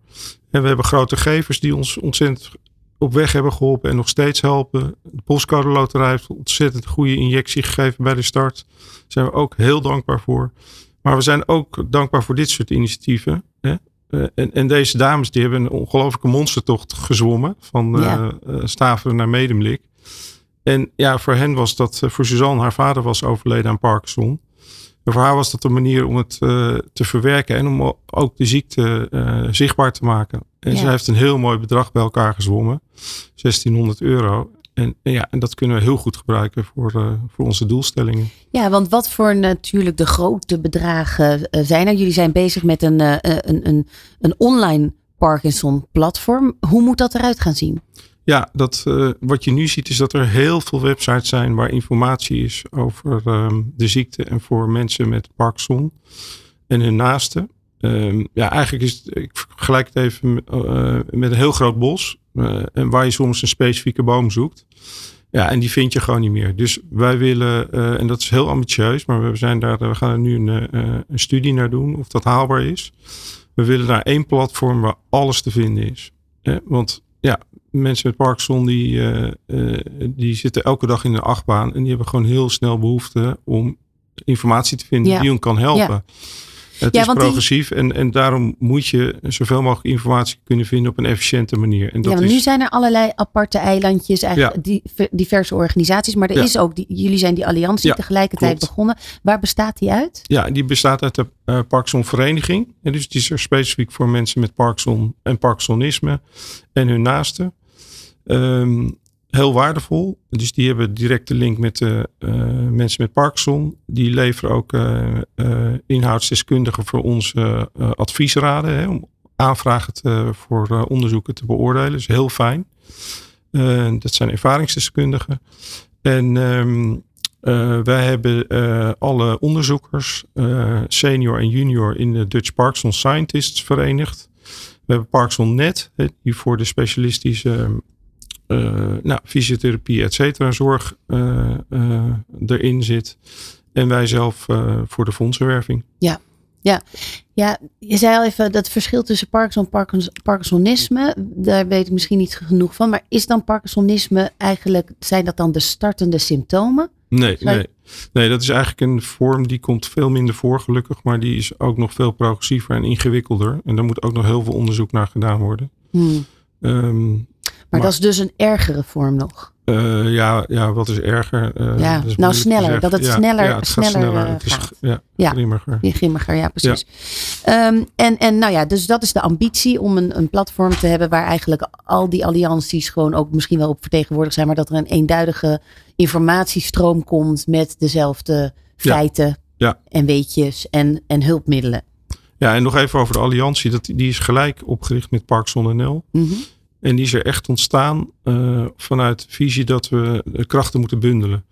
En we hebben grote gevers die ons ontzettend op weg hebben geholpen en nog steeds helpen. De Postcode Loterij heeft ontzettend goede injectie gegeven bij de start. Daar zijn we ook heel dankbaar voor. Maar we zijn ook dankbaar voor dit soort initiatieven. Hè? Eh, en, en deze dames die hebben een ongelofelijke monstertocht gezwommen. Van eh Ja. eh, Staveren naar Medemblik. En ja, voor hen was dat, eh, voor Suzanne, haar vader was overleden aan Parkinson. En voor haar was dat een manier om het eh, te verwerken en om ook de ziekte eh, zichtbaar te maken. En Ja. zij heeft een heel mooi bedrag bij elkaar gezwommen. 1600 euro. En, en ja, en dat kunnen we heel goed gebruiken voor, eh, voor onze doelstellingen. Ja, want wat voor natuurlijk de grote bedragen zijn er? Jullie zijn bezig met een, een, een, een online Parkinson platform. Hoe moet dat eruit gaan zien? Ja, dat, eh, wat je nu ziet is dat er heel veel websites zijn waar informatie is over ehm, de ziekte en voor mensen met Parkinson en hun naasten. Ehm, ja, eigenlijk is het, ik vergelijk het even met, eh, met een heel groot bos eh, en waar je soms een specifieke boom zoekt. Ja, en die vind je gewoon niet meer. Dus wij willen, en dat is heel ambitieus, maar we, zijn daar, we gaan er nu een, een studie naar doen of dat haalbaar is. We willen naar één platform waar alles te vinden is. Want mensen met Parkinson die, eh, eh, die zitten elke dag in een achtbaan en die hebben gewoon heel snel behoefte om informatie te vinden Ja. die hun kan helpen. Het Ja, is want die- progressief en, en daarom moet je zoveel mogelijk informatie kunnen vinden op een efficiënte manier. En dat ja, is, nu zijn er allerlei aparte eilandjes, eigenlijk die, diverse organisaties. Maar er is ook, die, jullie zijn die alliantie tegelijkertijd klopt. begonnen. Waar bestaat die uit? Ja, die bestaat uit de eh Parkinson Vereniging. En dus die is er specifiek voor mensen met Parkinson en Parkinsonisme en hun naasten. Ehm, heel waardevol. Dus die hebben directe link met de eh, mensen met Parkinson. Die leveren ook eh, eh, inhoudsdeskundigen voor onze eh, adviesraden. Hè, om aanvragen voor eh, onderzoeken te beoordelen. Dus heel fijn. Eh, dat zijn ervaringsdeskundigen. En ehm, eh, wij hebben eh, alle onderzoekers, eh, senior en junior, in de Dutch Parkinson Scientists verenigd. We hebben Parkinson Net, die voor de specialistische eh, nou, fysiotherapie, et cetera, zorg eh, eh, erin zit. En wij zelf eh, voor de fondsenwerving. Ja, je zei al even dat verschil tussen Parkinson en Parkins- Parkinsonisme. Daar weet ik misschien niet genoeg van. Maar is dan Parkinsonisme eigenlijk, zijn dat dan de startende symptomen? Nee, Zou nee. nee, dat is eigenlijk een vorm die komt veel minder voor, gelukkig. Maar die is ook nog veel progressiever en ingewikkelder. En daar moet ook nog heel veel onderzoek naar gedaan worden. Hmm. Ehm, Maar, dat is dus een ergere vorm nog. Eh, ja, ja, wat is erger? Eh, Ja, is nou, sneller, dat het Ja, sneller- ja, het gaat sneller, eh, Het is, gaat. ja, Ja. grimmiger. Ja precies. Ehm, en, en nou ja, dus dat is de ambitie om een, een platform te hebben waar eigenlijk al die allianties gewoon ook misschien wel op vertegenwoordigd zijn, maar dat er een eenduidige informatiestroom komt met dezelfde feiten en weetjes en, en hulpmiddelen. Ja, en nog even over de alliantie. Dat, die is gelijk opgericht met Parkinson NL. Mhm. En die is er echt ontstaan eh, vanuit de visie dat we de krachten moeten bundelen.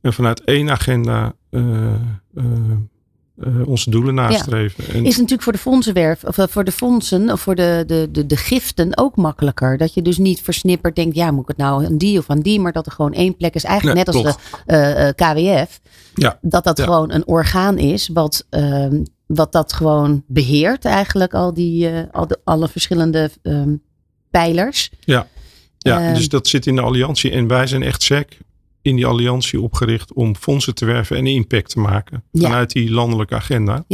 En vanuit één agenda eh, eh, onze doelen nastreven. En, Is natuurlijk voor de fondsenwerf, of voor de fondsen, of voor de, de, de, de giften ook makkelijker. Dat je dus niet versnipperd denkt, ja, moet ik het nou aan die of aan die, maar dat er gewoon één plek is. Eigenlijk Nee, net als de KWF. Ja. Dat dat Ja. gewoon een orgaan is, wat, ehm, wat dat gewoon beheert eigenlijk, al die, al de, alle verschillende ehm, pijlers. ja, eh, dus dat zit in de alliantie. En wij zijn echt SEC in die alliantie opgericht om fondsen te werven en impact te maken. Ja. Vanuit die landelijke agenda.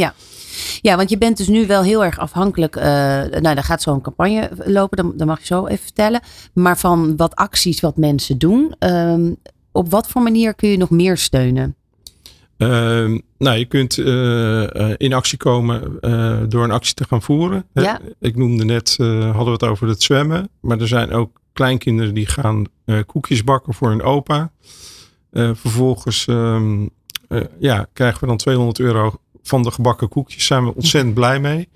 Ja, want je bent dus nu wel heel erg afhankelijk. eh nou, daar gaat zo'n campagne lopen, dat, dat mag je zo even vertellen. Maar van wat acties, wat mensen doen. ehm, op wat voor manier kun je nog meer steunen? Ehm, nou, je kunt eh, eh, in actie komen eh, door een actie te gaan voeren. Ja. Ik noemde net, hadden we het over het zwemmen. Maar er zijn ook kleinkinderen die gaan koekjes bakken voor hun opa. Vervolgens ehm, eh, ja, krijgen we dan 200 euro van de gebakken koekjes. Zijn we ontzettend blij mee. [LAUGHS]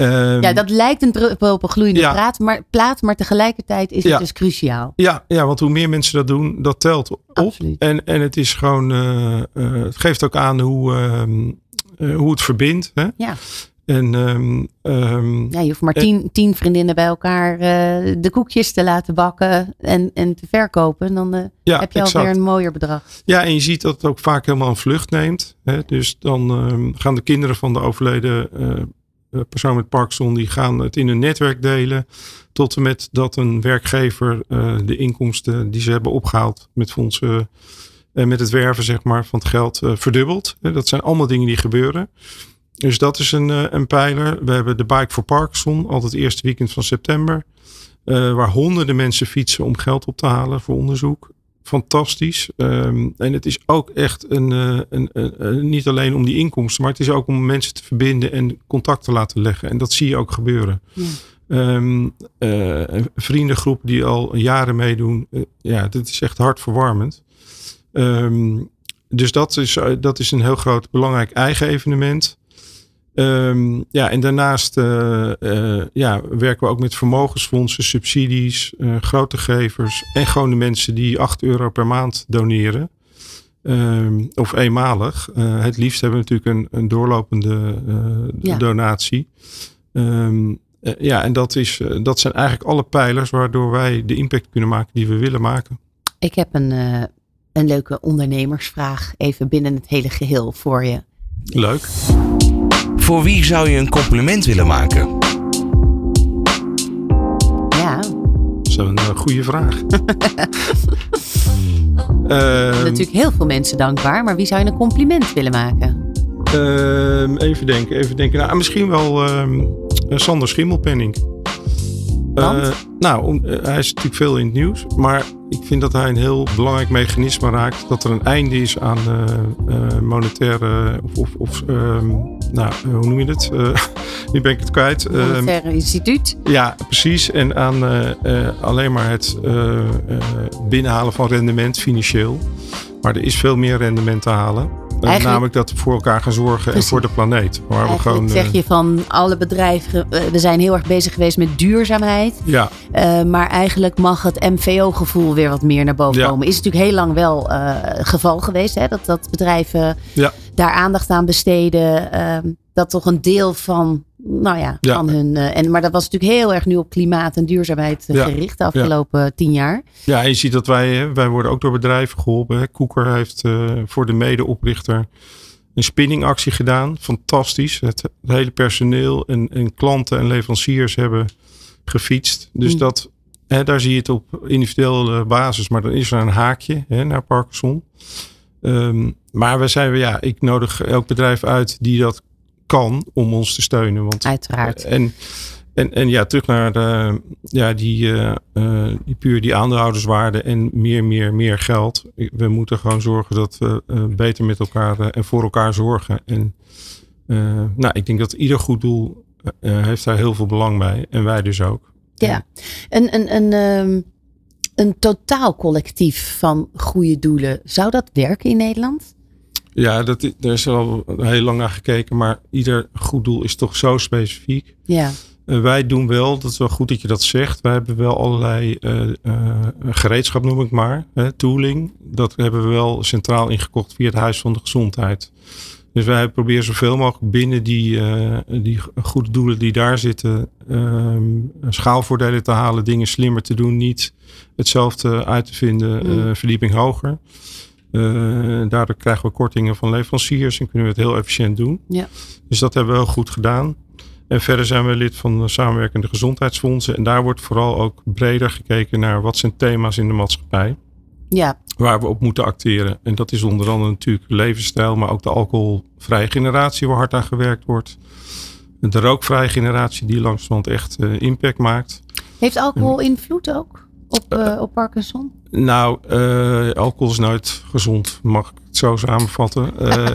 Ehm, Ja, dat lijkt een druppel op een gloeiende Ja. praat, maar, plaat, maar tegelijkertijd is Ja. het dus cruciaal. ja, ja, want hoe meer mensen dat doen, dat telt op. Absoluut. En, en het is gewoon, eh, eh, het geeft ook aan hoe, ehm, eh, hoe het verbindt. Hè? Ja. En ehm, Ja, je hoeft maar tien, tien vriendinnen bij elkaar de koekjes te laten bakken en, en te verkopen. Dan ja, heb je exact. alweer een mooier bedrag. Ja, en je ziet dat het ook vaak helemaal een vlucht neemt. Hè? Dus dan gaan de kinderen van de overleden persoon met Parkinson, die gaan het in hun netwerk delen. Tot en met dat een werkgever eh, de inkomsten die ze hebben opgehaald met fondsen, en met het werven zeg maar, van het geld eh, verdubbelt. Dat zijn allemaal dingen die gebeuren. Dus dat is een, eh, een pijler. We hebben de Bike for Parkinson, altijd het eerste weekend van september. eh, waar honderden mensen fietsen om geld op te halen voor onderzoek fantastisch. Ehm, en het is ook echt een, eh, een, een, een- niet alleen om die inkomsten, maar het is ook om mensen te verbinden en contact te laten leggen. En dat zie je ook gebeuren. Ja. Ehm, eh, een vriendengroep die al jaren meedoen, eh, ja, dat is echt hartverwarmend. Ehm, dus dat is, dat is een heel groot belangrijk eigen evenement. Ehm, ja, en daarnaast eh, eh, ja, werken we ook met vermogensfondsen, subsidies, eh, grote gevers en gewoon de mensen die 8 euro per maand doneren. Ehm, of eenmalig. Het liefst hebben we natuurlijk een, een doorlopende Ja. donatie. Eh, ja, en dat, is, dat zijn eigenlijk alle pijlers waardoor wij de impact kunnen maken die we willen maken. Ik heb een, een leuke ondernemersvraag even binnen het hele geheel voor je. Leuk. Voor wie zou je een compliment willen maken? Ja, Dat is een eh, goede vraag. [LAUGHS] Ehm, natuurlijk heel veel mensen dankbaar, maar wie zou je een compliment willen maken? Ehm, even denken, even denken. Nou, misschien wel ehm, Sander Schimmelpenning. Want? Eh, nou, om- eh, hij is natuurlijk veel in het nieuws. Maar ik vind dat hij een heel belangrijk mechanisme raakt. Dat er een einde is aan monetaire. Of, of, of ehm, nou, eh, hoe noem je het? Eh, [LAUGHS] nu ben ik het kwijt. Ehm, Monetaire instituut. ja, precies. En aan eh, alleen maar het binnenhalen van rendement financieel. Maar er is veel meer rendement te halen. Eigenlijk- namelijk dat we voor elkaar gaan zorgen en voor de planeet. Waar we gewoon. zeg eh, je van alle bedrijven, eh, we zijn heel erg bezig geweest met duurzaamheid. ja, Eh, maar eigenlijk mag het MVO-gevoel weer wat meer naar boven Ja. komen. Is natuurlijk heel lang wel het geval geweest. Hè? Dat, dat bedrijven Ja. daar aandacht aan besteden. dat toch een deel van, nou ja, Ja. van hun... eh, en, maar dat was natuurlijk heel erg nu op klimaat en duurzaamheid eh, Ja. gericht de afgelopen tien jaar. ja, en je ziet dat wij, wij worden ook door bedrijven geholpen. Koeker heeft eh, voor de medeoprichter een spinningactie gedaan. Fantastisch. Het, het hele personeel en, en klanten en leveranciers hebben gefietst. Dus Mm. dat, hè, daar zie je het op individuele basis. Maar dan is er een haakje hè, naar Parkinson. Ehm, maar we zijn, ja, ik nodig elk bedrijf uit die dat kan om ons te steunen. Want Uiteraard. en, en, en ja, terug naar de, ja, die, eh, eh, die puur die aandeelhouderswaarde en meer, meer, meer geld. We moeten gewoon zorgen dat we eh, beter met elkaar eh, en voor elkaar zorgen. En eh, nou, ik denk dat ieder goed doel eh, eh, heeft daar heel veel belang bij. En wij dus ook. Ja, een, een, een, ehm, een totaal collectief van goede doelen. Zou dat werken in Nederland? Ja, dat, daar is al heel lang naar gekeken. Maar ieder goed doel is toch zo specifiek. Ja, Eh, wij doen wel, dat is wel goed dat je dat zegt. Wij hebben wel allerlei eh, eh, gereedschap, noem ik maar, hè, tooling. Dat hebben we wel centraal ingekocht via het Huis van de Gezondheid. Dus wij proberen zoveel mogelijk binnen die, die goede doelen die daar zitten, ehm, schaalvoordelen te halen, dingen slimmer te doen, niet hetzelfde uit te vinden, Mm. verdieping hoger. Eh, daardoor krijgen we kortingen van leveranciers en kunnen we het heel efficiënt doen. Ja. Dus dat hebben we heel goed gedaan. En verder zijn we lid van de samenwerkende gezondheidsfondsen. En daar wordt vooral ook breder gekeken naar wat zijn thema's in de maatschappij. ja, Waar we op moeten acteren. En dat is onder andere natuurlijk levensstijl, maar ook de alcoholvrije generatie waar hard aan gewerkt wordt. De rookvrije generatie die langzamerhand echt eh, impact maakt. heeft alcohol invloed ook op, eh, op Parkinson? Nou, eh, alcohol is nooit gezond, mag ik het zo samenvatten. Eh, [LAUGHS]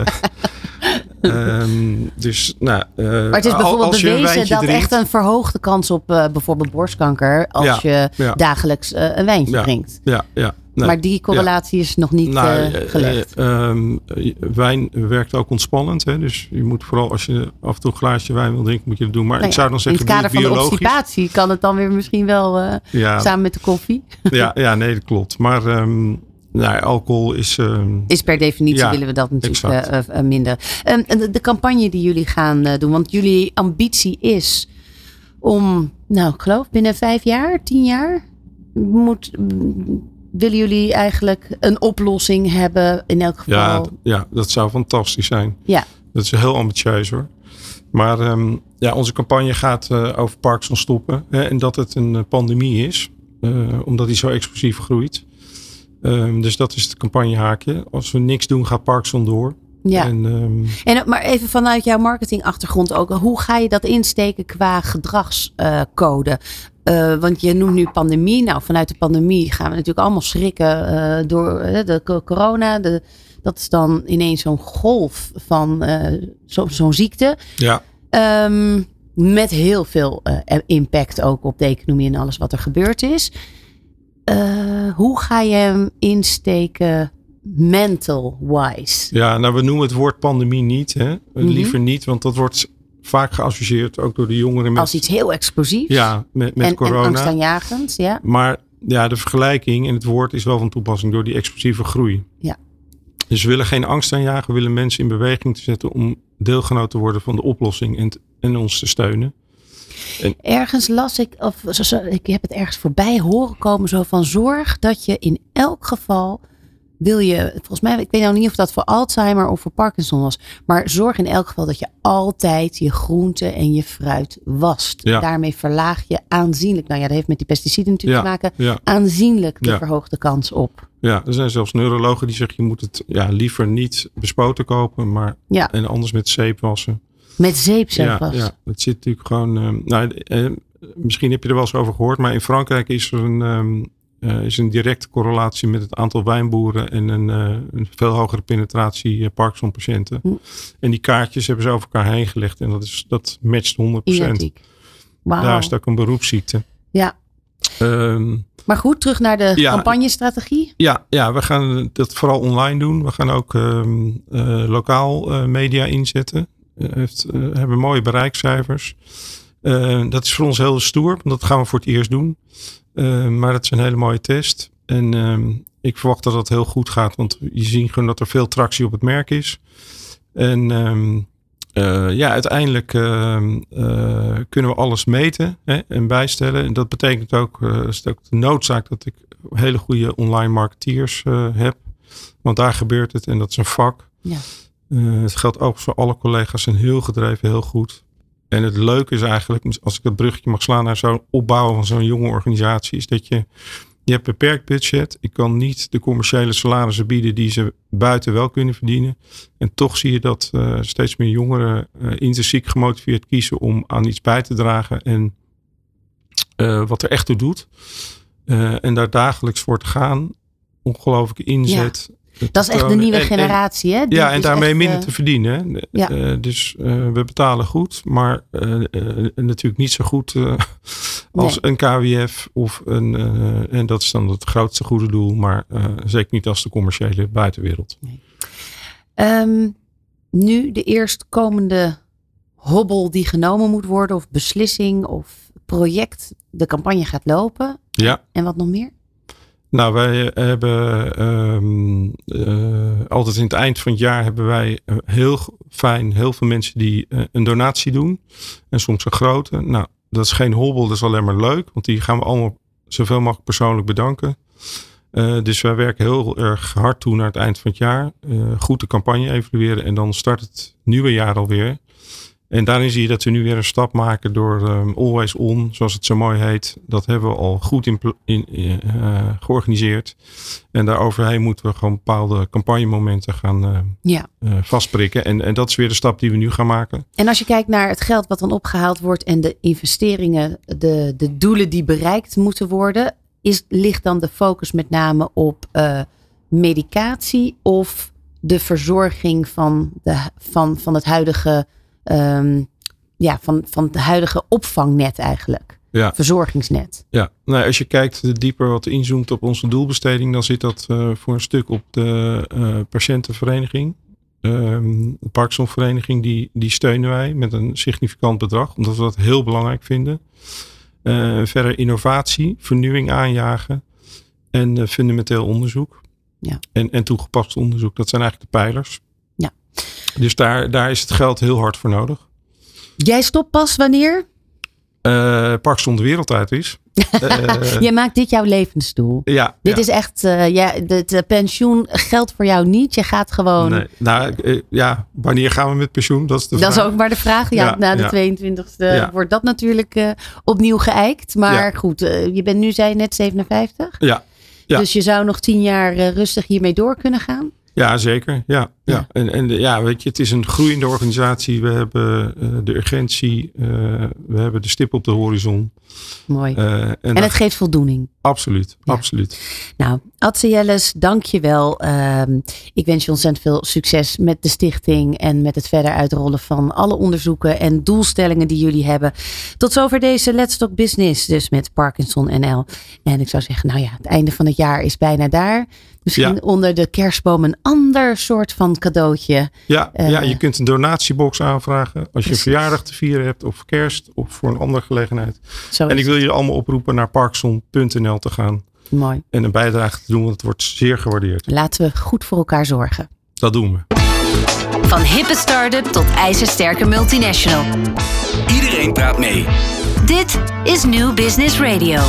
ehm, dus, nou, eh, Maar het is bijvoorbeeld bewezen dat drinkt- echt een verhoogde kans op eh, bijvoorbeeld borstkanker als Ja, je ja. dagelijks eh, een wijntje Ja, drinkt. Ja, ja. Nee. maar die correlatie is nog niet Nou, eh, eh, gelegd. eh, ehm, eh, wijn werkt ook ontspannend. Hè? Dus je moet vooral als je af en toe een glaasje wijn wil drinken, moet je dat doen. Maar Nou ik zou dan zeggen in het kader van de obstipatie kan het dan weer misschien wel Ja, samen met de koffie. [LAUGHS] ja, ja, nee, dat klopt. Maar ehm, nou, alcohol is. ehm, Is per definitie willen we dat natuurlijk minder. Ehm, en de, de campagne die jullie gaan doen, want jullie ambitie is om, nou ik geloof binnen vijf jaar, tien jaar, moet, willen jullie eigenlijk een oplossing hebben in elk geval. ja, ja, dat zou fantastisch zijn. Ja. Dat is heel ambitieus hoor. Maar ehm, ja, onze campagne gaat eh, over Parkinson stoppen. Hè, en dat het een eh, pandemie is. eh, omdat die zo explosief groeit. Ehm, dus dat is het campagnehaakje. Als we niks doen, gaat Parkinson door. ja. En, ehm, En, maar even vanuit jouw marketingachtergrond ook. Hoe ga je dat insteken qua gedragscode? Eh, want je noemt nu pandemie. Nou, vanuit de pandemie gaan we natuurlijk allemaal schrikken eh, door eh, de co- corona. De, dat is dan ineens zo'n golf van zo- zo'n ziekte. ja, Ehm, met heel veel impact ook op de economie en alles wat er gebeurd is. Hoe ga je hem insteken mental-wise? Ja, nou we noemen het woord pandemie niet. Hè? Mhm. Liever niet, want dat wordt vaak geassocieerd ook door de jongeren met, Als iets heel explosiefs. ja, met, met en, en corona. angstaanjagend, ja. maar ja, de vergelijking en het woord is wel van toepassing door die explosieve groei. Ja. Dus we willen geen angst aanjagen, we willen mensen in beweging te zetten om deelgenoot te worden van de oplossing en, en ons te steunen. Ergens las ik, of ik heb het ergens voorbij horen komen, zo van zorg dat je in elk geval wil je, volgens mij, ik weet nou niet of dat voor Alzheimer of voor Parkinson was, maar zorg in elk geval dat je altijd je groente en je fruit wast. Ja. Daarmee verlaag je aanzienlijk, nou ja, dat heeft met die pesticiden natuurlijk Ja, te maken, ja. aanzienlijk de verhoogde kans op. Ja, er zijn zelfs neurologen die zeggen je moet het ja, liever niet bespoten kopen, maar Ja. en anders met zeep wassen. Met zeep zelf was. ja, het zit natuurlijk gewoon. ehm, nou, eh, misschien heb je er wel eens over gehoord, maar in Frankrijk is er een, ehm, eh, is een directe correlatie met het aantal wijnboeren en een, eh, een veel hogere penetratie eh, Parkinson-patiënten. Hm. En die kaartjes hebben ze over elkaar heen gelegd en dat, is, dat matcht 100%. Identiek. Wauw. Daar is ook een beroepsziekte. Ja, Ehm, maar goed, terug naar de Ja. campagnestrategie. Ja, ja, we gaan dat vooral online doen. We gaan ook ehm, eh, lokaal media inzetten. Heeft, hebben mooie bereikcijfers. Eh, dat is voor ons heel stoer, want dat gaan we voor het eerst doen. Eh, maar dat is een hele mooie test. En ehm, ik verwacht dat dat heel goed gaat, want je ziet gewoon dat er veel tractie op het merk is. En ehm, eh, ja, uiteindelijk ehm, eh, kunnen we alles meten hè, en bijstellen. En dat betekent ook, eh, is het ook de noodzaak dat ik hele goede online marketeers heb. Want daar gebeurt het en dat is een vak. Ja. Het geldt ook voor alle collega's, zijn heel gedreven, heel goed. En het leuke is eigenlijk, als ik dat bruggetje mag slaan naar zo'n opbouwen van zo'n jonge organisatie, is dat je, je hebt beperkt budget. Ik kan niet de commerciële salarissen bieden die ze buiten wel kunnen verdienen. En toch zie je dat eh, steeds meer jongeren eh, intrinsiek gemotiveerd kiezen om aan iets bij te dragen en eh, wat er echt toe doet. En daar dagelijks voor te gaan. Ongelooflijke inzet. Dat is echt de nieuwe En- en- generatie, hè? Die ja, en daarmee echt, minder eh, te verdienen. hè. ja. Eh, dus eh, we betalen goed, maar natuurlijk niet zo goed als een KWF of een. en dat is dan het grootste goede doel, maar zeker niet als de commerciële buitenwereld. Ehm, nu de eerstkomende hobbel die genomen moet worden, of beslissing of project, de campagne gaat lopen. Ja. En wat nog meer? Nou, wij hebben ehm, eh, altijd in het eind van het jaar hebben wij eh, heel fijn heel veel mensen die eh, een donatie doen. En soms een grote. Nou, dat is geen hobbel, dat is alleen maar leuk. Want die gaan we allemaal zoveel mogelijk persoonlijk bedanken. Eh, dus wij werken heel erg hard toe naar het eind van het jaar. Eh, goed de campagne evalueren en dan start het nieuwe jaar alweer. En daarin zie je dat we nu weer een stap maken door ehm, Always On, zoals het zo mooi heet. Dat hebben we al goed in, in, eh, georganiseerd. En daaroverheen moeten we gewoon bepaalde campagnemomenten gaan eh, Ja. eh, vastprikken. En, en dat is weer de stap die we nu gaan maken. En als je kijkt naar het geld wat dan opgehaald wordt en de investeringen, de, de doelen die bereikt moeten worden, is, ligt dan de focus met name op eh, medicatie of de verzorging van, de, van, van het huidige, ehm, ja, van, van het huidige opvangnet eigenlijk? Ja. Verzorgingsnet. Ja, nou, als je kijkt dieper wat inzoomt op onze doelbesteding, dan zit dat eh, voor een stuk op de eh, patiëntenvereniging. Ehm, de Parkinsonvereniging, die, die steunen wij met een significant bedrag, omdat we dat heel belangrijk vinden. Eh, verder innovatie, vernieuwing aanjagen en fundamenteel onderzoek. Ja. En, en toegepast onderzoek, dat zijn eigenlijk de pijlers. Dus daar, daar is het geld heel hard voor nodig. Jij stopt pas wanneer? Eh Parkinson de wereld uit is. [LAUGHS] Eh, Jij maakt dit jouw levensdoel. ja, Dit ja. is echt, eh ja, het pensioen geldt voor jou niet. Je gaat gewoon. Nee, nou, ja, wanneer gaan we met pensioen? Dat is de Dat is ook maar de vraag. Ja, Ja, na de ja. 22e Ja. wordt dat natuurlijk opnieuw geëikt. Maar goed, je bent nu, zei je net, 57. Ja. Dus je zou nog tien jaar rustig hiermee door kunnen gaan. ja, zeker. Ja, ja. En, en ja, weet je, het is een groeiende organisatie. We hebben eh, de urgentie, eh, we hebben de stip op de horizon. Mooi. Eh, en en dat- het geeft voldoening. absoluut, Ja. absoluut. Nou, Adse Jelles, dank je wel. Ehm, ik wens je ontzettend veel succes met de stichting en met het verder uitrollen van alle onderzoeken en doelstellingen die jullie hebben. Tot zover deze Let's Talk Business, dus met Parkinson NL. En ik zou zeggen, nou ja, het einde van het jaar is bijna daar. Misschien Ja. onder de kerstboom een ander soort van cadeautje. Ja, Eh, ja, je kunt een donatiebox aanvragen als je Precies. een verjaardag te vieren hebt of kerst of voor een andere gelegenheid. Zo En ik wil je allemaal oproepen naar parkinson.nl te gaan. Mooi. en een bijdrage te doen, want het wordt zeer gewaardeerd. Laten we goed voor elkaar zorgen. Dat doen we. Van hippe start-up tot ijzersterke multinational. Iedereen praat mee. Dit is New Business Radio.